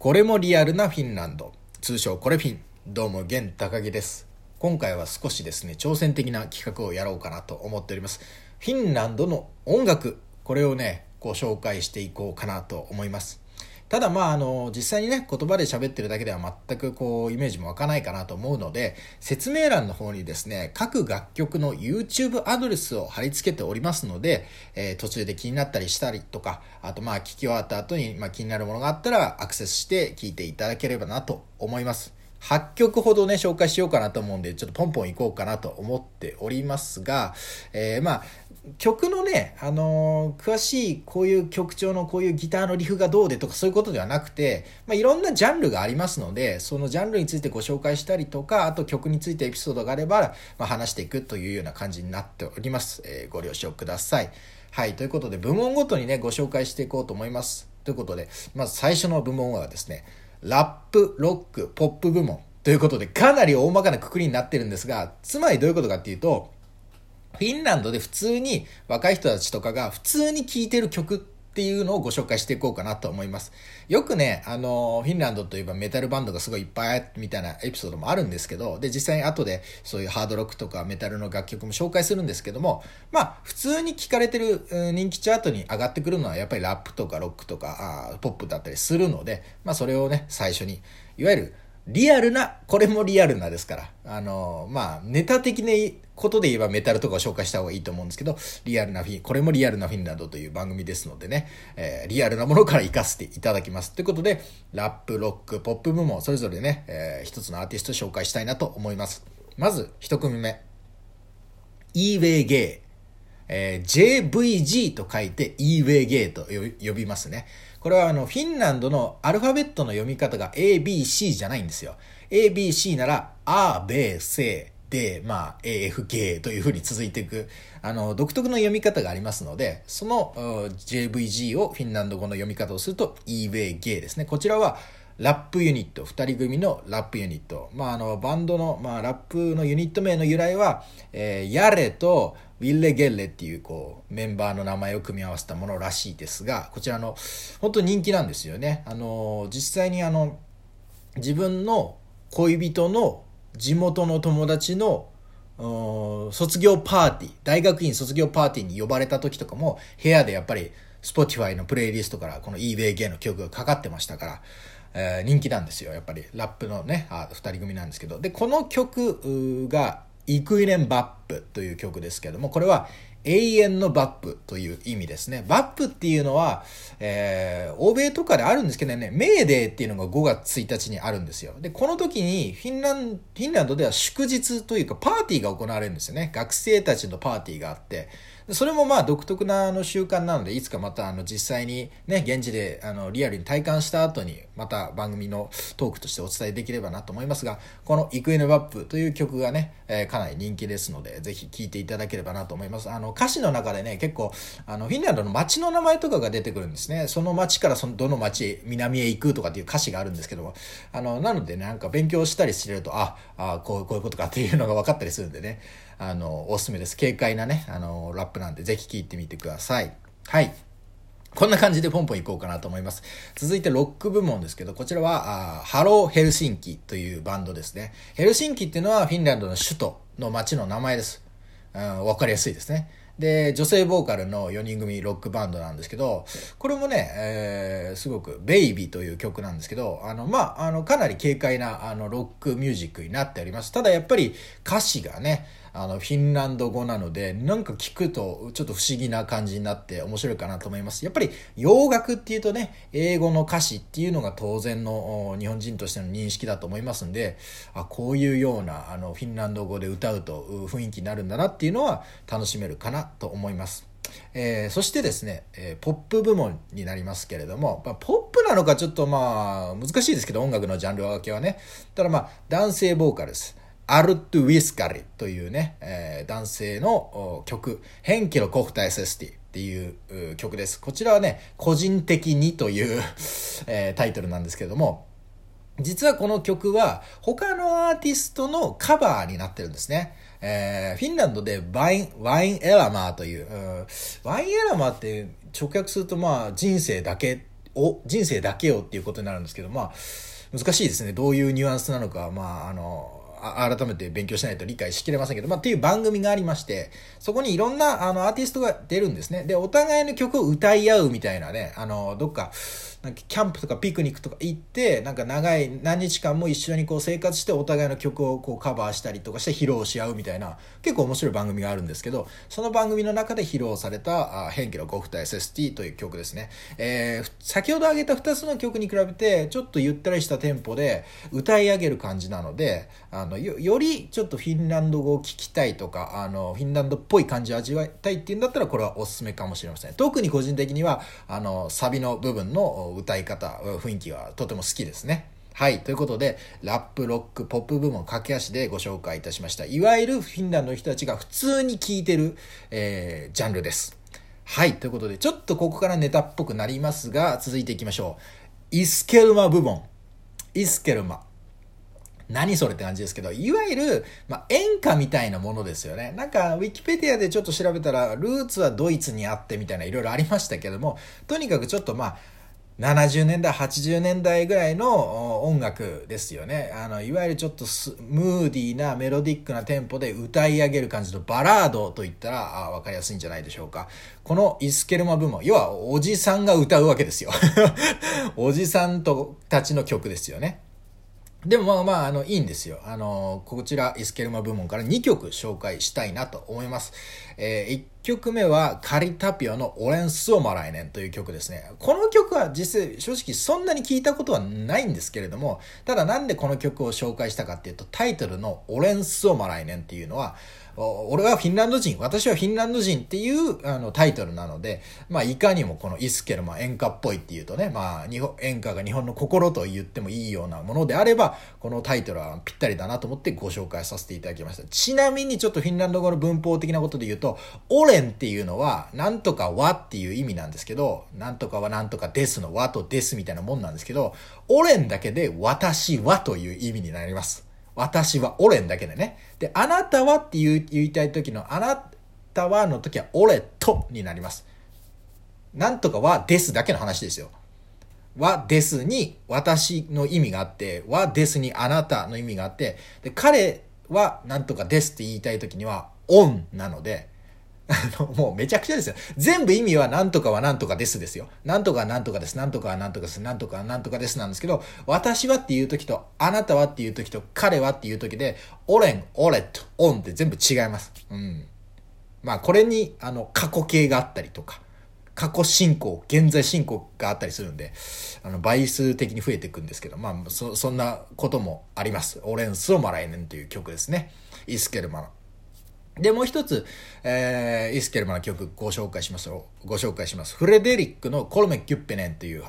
これもリアルなフィンランド。通称これフィン。どうも、現高木です。今回は少しですね、挑戦的な企画をやろうかなと思っております。フィンランドの音楽。これをね、ご紹介していこうかなと思います。ただまああの実際にね言葉で喋ってるだけでは全くこうイメージも湧かないかなと思うので説明欄の方にですね各楽曲の YouTube アドレスを貼り付けておりますので、えー、途中で気になったりしたりとかあとまあ聞き終わった後にまあ気になるものがあったらアクセスして聞いていただければなと思います。8曲ほどね、紹介しようかなと思うんで、ちょっとポンポン行こうかなと思っておりますが、えー、まあ、曲のね、あのー、詳しいこういう曲調のこういうギターのリフがどうでとかそういうことではなくて、まあ、いろんなジャンルがありますので、そのジャンルについてご紹介したりとか、あと曲についてエピソードがあれば、まあ、話していくというような感じになっております。えー、ご了承ください。はい、ということで部門ごとにね、ご紹介していこうと思います。ということで、まず最初の部門はですね、ラップ、ロック、ポップ部門ということで、かなり大まかなくくりになってるんですが、つまりどういうことかっていうと、フィンランドで普通に若い人たちとかが普通に聴いてる曲っっていうのをご紹介していこうかなと思います。よくね、あの、フィンランドといえばメタルバンドがすごいいっぱいみたいなエピソードもあるんですけど、で、実際に後でそういうハードロックとかメタルの楽曲も紹介するんですけども、まあ、普通に聴かれてる人気チャートに上がってくるのはやっぱりラップとかロックとかあポップだったりするので、まあ、それをね、最初に、いわゆるリアルな、これもリアルなですから、あの、まあ、ネタ的なことで言えばメタルとかを紹介した方がいいと思うんですけど、リアルなフィン、これもリアルなフィンランドという番組ですのでね、えー、リアルなものから活かせていただきます。ということで、ラップ、ロック、ポップ部門、それぞれね、えー、一つのアーティスト紹介したいなと思います。まず、一組目。イーウェイゲー。えー、JVG と書いて E-Way Gay と呼びますね。これはあの、フィンランドのアルファベットの読み方が ABC じゃないんですよ。ABC なら、A、B、C、で、まあ、AFK というふうに続いていく、あの、独特の読み方がありますので、その JVG をフィンランド語の読み方をすると EVG ですね。こちらは、ラップユニット、二人組のラップユニット。まあ、あの、バンドの、まあ、ラップのユニット名の由来は、えー、ヤレとウィレ・ゲッレっていう、こう、メンバーの名前を組み合わせたものらしいですが、こちらの、本当人気なんですよね。あの、実際にあの、自分の恋人の地元の友達の卒業パーティー、大学院卒業パーティーに呼ばれた時とかも、部屋でやっぱり、Spotify のプレイリストからこの eBay ゲーの曲がかかってましたから、えー、人気なんですよ。やっぱりラップのね、二人組なんですけど。で、この曲が、イクイレンバップという曲ですけども、これは永遠のバップという意味ですね。バップっていうのは、えー、欧米とかであるんですけどね、メーデーっていうのが5月1日にあるんですよ。で、この時にフィンラン、フィンランドでは祝日というかパーティーが行われるんですよね。学生たちのパーティーがあって、それもまあ独特なあの習慣なので、いつかまたあの実際にね、現地であのリアルに体感した後に、また番組のトークとしてお伝えできればなと思いますが、このイクエヌバップという曲がね、えー、かなり人気ですので、ぜひ聴いていただければなと思います。あの歌詞の中でね、結構、あのフィンランドの街の名前とかが出てくるんですね。その街からそのどの街、南へ行くとかっていう歌詞があるんですけども、あの、なので、なんか勉強したりしてると、あ、あこうこういうことかっていうのが分かったりするんでね、あの、おすすめです。軽快なね、あの、ラップなんで、ぜひ聴いてみてください。はい。こんな感じでポンポンいこうかなと思います。続いてロック部門ですけど、こちらは、あハローヘルシンキというバンドですね。ヘルシンキっていうのはフィンランドの首都の街の名前です。うん、わかりやすいですね。で、女性ボーカルの4人組ロックバンドなんですけど、これもね、えー、すごく、ベイビーという曲なんですけど、あの、まあ、あの、かなり軽快な、あの、ロックミュージックになっております。ただやっぱり歌詞がね、あの、フィンランド語なので、なんか聞くとちょっと不思議な感じになって面白いかなと思います。やっぱり洋楽っていうとね、英語の歌詞っていうのが当然の日本人としての認識だと思いますんで、あ、こういうような、あの、フィンランド語で歌うと雰囲気になるんだなっていうのは楽しめるかなと思います。えー、そしてですね、えー、ポップ部門になりますけれども、まあ、ポップなのかちょっとまあ、難しいですけど、音楽のジャンル分けはね。ただまあ、男性ボーカルです。アルトゥ・ウィスカリというね、えー、男性の曲、ヘンキロ・コフタ・エセスティっていう曲です。こちらはね、個人的にというえー、タイトルなんですけども、実はこの曲は他のアーティストのカバーになってるんですね。えー、フィンランドでワイン、ワインエラマーという、うん、ワインエラマーって直訳するとまあ人生だけを、人生だけよっていうことになるんですけど、まあ、難しいですね。どういうニュアンスなのか、まあ、あの、改めて勉強しないと理解しきれませんけど、まあ、っていう番組がありまして、そこにいろんなあのアーティストが出るんですね。で、お互いの曲を歌い合うみたいなね、あの、どっか、なんかキャンプとかピクニックとか行って、なんか長い何日間も一緒にこう生活してお互いの曲をこうカバーしたりとかして披露し合うみたいな、結構面白い番組があるんですけど、その番組の中で披露された、あ変化の5二 SST という曲ですね。えー、先ほど挙げた2つの曲に比べて、ちょっとゆったりしたテンポで歌い上げる感じなので、あのよよりちょっとフィンランド語を聞きたいとか、あの、フィンランドっぽい感じを味わいたいっていうんだったら、これはおすすめかもしれません。特に個人的には、あの、サビの部分の歌い方、雰囲気はとても好きですね。はい。ということで、ラップ、ロック、ポップ部門駆け足でご紹介いたしました。いわゆるフィンランドの人たちが普通に聴いてる、えー、ジャンルです。はい。ということで、ちょっとここからネタっぽくなりますが、続いていきましょう。イスケルマ部門。イスケルマ。何それって感じですけど、いわゆる、まあ、演歌みたいなものですよね。なんか、ウィキペディアでちょっと調べたら、ルーツはドイツにあってみたいないろいろありましたけども、とにかくちょっとまあ、70年代、80年代ぐらいの音楽ですよね。あの、いわゆるちょっとムーディーなメロディックなテンポで歌い上げる感じのバラードといったらあ分かりやすいんじゃないでしょうか。このイスケルマ部門、要はおじさんが歌うわけですよ。おじさんとたちの曲ですよね。でもまあまあ、あの、いいんですよ。あの、こちら、イスケルマ部門から2曲紹介したいなと思います。えー、1曲目は、カリタピオのオレンスオマライネンという曲ですね。この曲は実際、正直そんなに聞いたことはないんですけれども、ただなんでこの曲を紹介したかっていうと、タイトルのオレンスオマライネンっていうのは、俺はフィンランド人、私はフィンランド人っていうあのタイトルなので、まあ、いかにもこのイスケルマ演歌っぽいっていうとね、まあ、日本演歌が日本の心と言ってもいいようなものであれば、このタイトルはぴったりだなと思ってご紹介させていただきました。ちなみにちょっとフィンランド語の文法的なことで言うと、オレンっていうのは、なんとかはっていう意味なんですけど、なんとかはなんとかですの和とですみたいなもんなんですけど、オレンだけで私はという意味になります。私は、オレンだけでね。で、あなたはって言い言いたい時の、あなたはの時は、俺とになります。なんとかはですだけの話ですよ。はですに私の意味があって、はですにあなたの意味があって、で、彼はなんとかですって言いたい時には、オンなので、あの、もうめちゃくちゃですよ。全部意味はなんとかはなんとかですですよ。なんとかはなんとかです。なんとかはなんとかです。なんとかはなんとかですなんですけど、私はっていう時と、あなたはっていう時と、彼はっていう時で、オレン、オレット、オンって全部違います。うん。まあこれに、あの、過去形があったりとか、過去進行、現在進行があったりするんで、あの、倍数的に増えていくんですけど、まあ、そ、そんなこともあります。オレンスをマライネンという曲ですね。イスケルマの。で、もう一つ、えー、イスケルマの曲ご紹介しますご紹介します。フレデリックのコルメ・キュッペネンという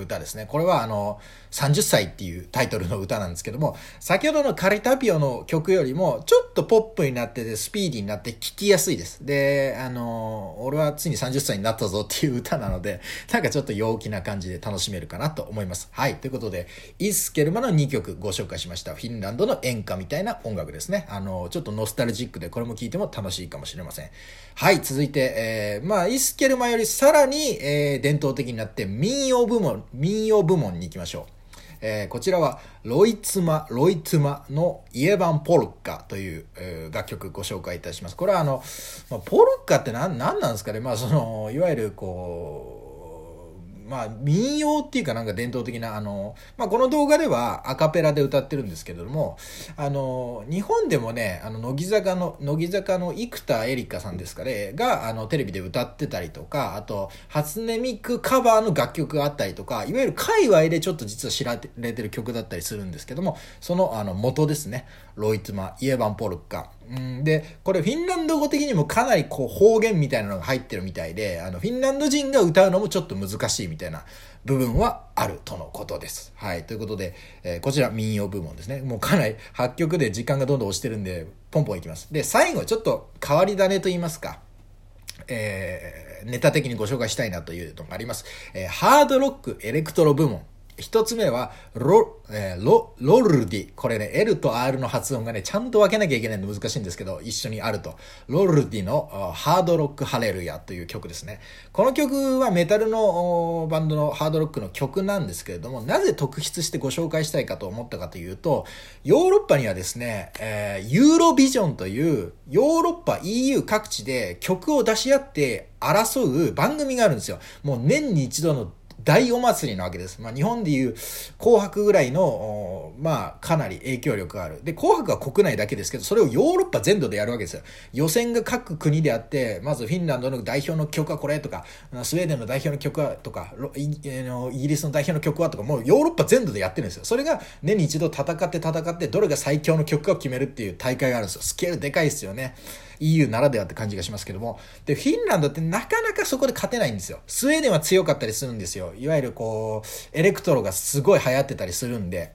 歌ですね。これはあの、30歳っていうタイトルの歌なんですけども、先ほどのカリタピオの曲よりも、ちょっとポップになってて、スピーディーになって聴きやすいです。で、あの、俺はついに30歳になったぞっていう歌なので、なんかちょっと陽気な感じで楽しめるかなと思います。はい。ということで、イスケルマの2曲ご紹介しました。フィンランドの演歌みたいな音楽ですね。あの、ちょっとノスタルジックで、これも聴いても楽しいかもしれません。はい。続いて、えー、まあ、イスケル間よりさらに、えー、伝統的になって民謡部門、民謡部門に行きましょう。えー、こちらは、ロイツマ、ロイツマのイエバン・ポルッカという、えー、楽曲ご紹介いたします。これはあの、まあ、ポルッカって何、何なんですかねまあその、いわゆるこう、まあ、民謡っていうかなんか伝統的な、あの、まあ、この動画ではアカペラで歌ってるんですけれども、あの、日本でもね、あの、乃木坂の、乃木坂の生田絵梨花さんですかね、が、あの、テレビで歌ってたりとか、あと、初音ミクカバーの楽曲があったりとか、いわゆる界隈でちょっと実は知られてる曲だったりするんですけども、その、あの、元ですね。ロイツマ、イエバン・ポルッカ。うんで、これフィンランド語的にもかなりこう方言みたいなのが入ってるみたいで、あの、フィンランド人が歌うのもちょっと難しいみたいな部分はあるとのことです。はい。ということで、えー、こちら民謡部門ですね。もうかなり8曲で時間がどんどん押してるんで、ポンポンいきます。で、最後ちょっと変わり種と言いますか。えー、ネタ的にご紹介したいなというのがあります。えー、ハードロックエレクトロ部門。一つ目はロ、えー、ロ、ロルディ。これね、L と R の発音がね、ちゃんと分けなきゃいけないの難しいんですけど、一緒にあると。ロルディのハードロックハレルヤという曲ですね。この曲はメタルのバンドのハードロックの曲なんですけれども、なぜ特筆してご紹介したいかと思ったかというと、ヨーロッパにはですね、えー、ユーロビジョンというヨーロッパ EU 各地で曲を出し合って争う番組があるんですよ。もう年に一度の大お祭りなわけです。まあ、日本でいう紅白ぐらいの、まあ、かなり影響力がある。で、紅白は国内だけですけど、それをヨーロッパ全土でやるわけですよ。予選が各国であって、まずフィンランドの代表の曲はこれとか、スウェーデンの代表の曲はとか、イギリスの代表の曲はとか、もうヨーロッパ全土でやってるんですよ。それが年に一度戦って戦って、どれが最強の曲かを決めるっていう大会があるんですよ。スケールでかいですよね。EU ならではって感じがしますけども。で、フィンランドってなかなかそこで勝てないんですよ。スウェーデンは強かったりするんですよ。いわゆるこう、エレクトロがすごい流行ってたりするんで。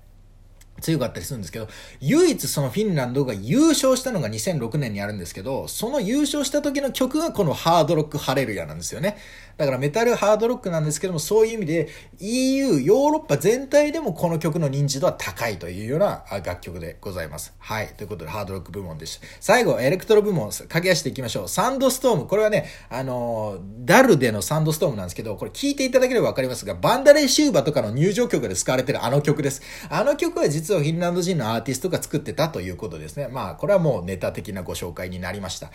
強かったりするんですけど、唯一そのフィンランドが優勝したのが2006年にあるんですけど、その優勝した時の曲がこの Hard Rock Hallelujah なんですよね。だからメタルハードロックなんですけども、そういう意味で EU、ヨーロッパ全体でもこの曲の認知度は高いというような楽曲でございます。はい。ということでハードロック部門でした。最後、エレクトロ部門、駆け足していきましょう。 Sandstorm。これはね、あの Darude の Sandstorm なんですけど、これ聞いていただければわかりますが、ヴァンダレイ・シウバとかの入場曲で使われてるあの曲です。あの曲は実をフィンランド人のアーティストが作ってたということですね。まあ、これはもうネタ的なご紹介になりました。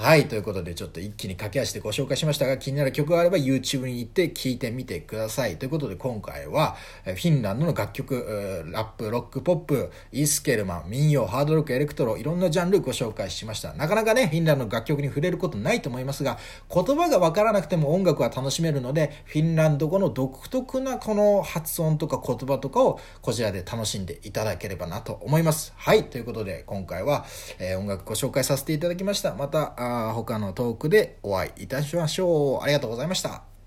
はい。ということで、ちょっと一気に駆け足でご紹介しましたが、気になる曲があれば YouTube に行って聴いてみてください。ということで、今回は、フィンランドの楽曲、ラップ、ロック、ポップ、イスケルマン、民謡、ハードロック、エレクトロ、いろんなジャンルご紹介しました。なかなかね、フィンランドの楽曲に触れることないと思いますが、言葉がわからなくても音楽は楽しめるので、フィンランド語の独特なこの発音とか言葉とかをこちらで楽しんでいただければなと思います。はい。ということで、今回は、えー、音楽ご紹介させていただきました。また、他のトークでお会いいたしましょう。ありがとうございました。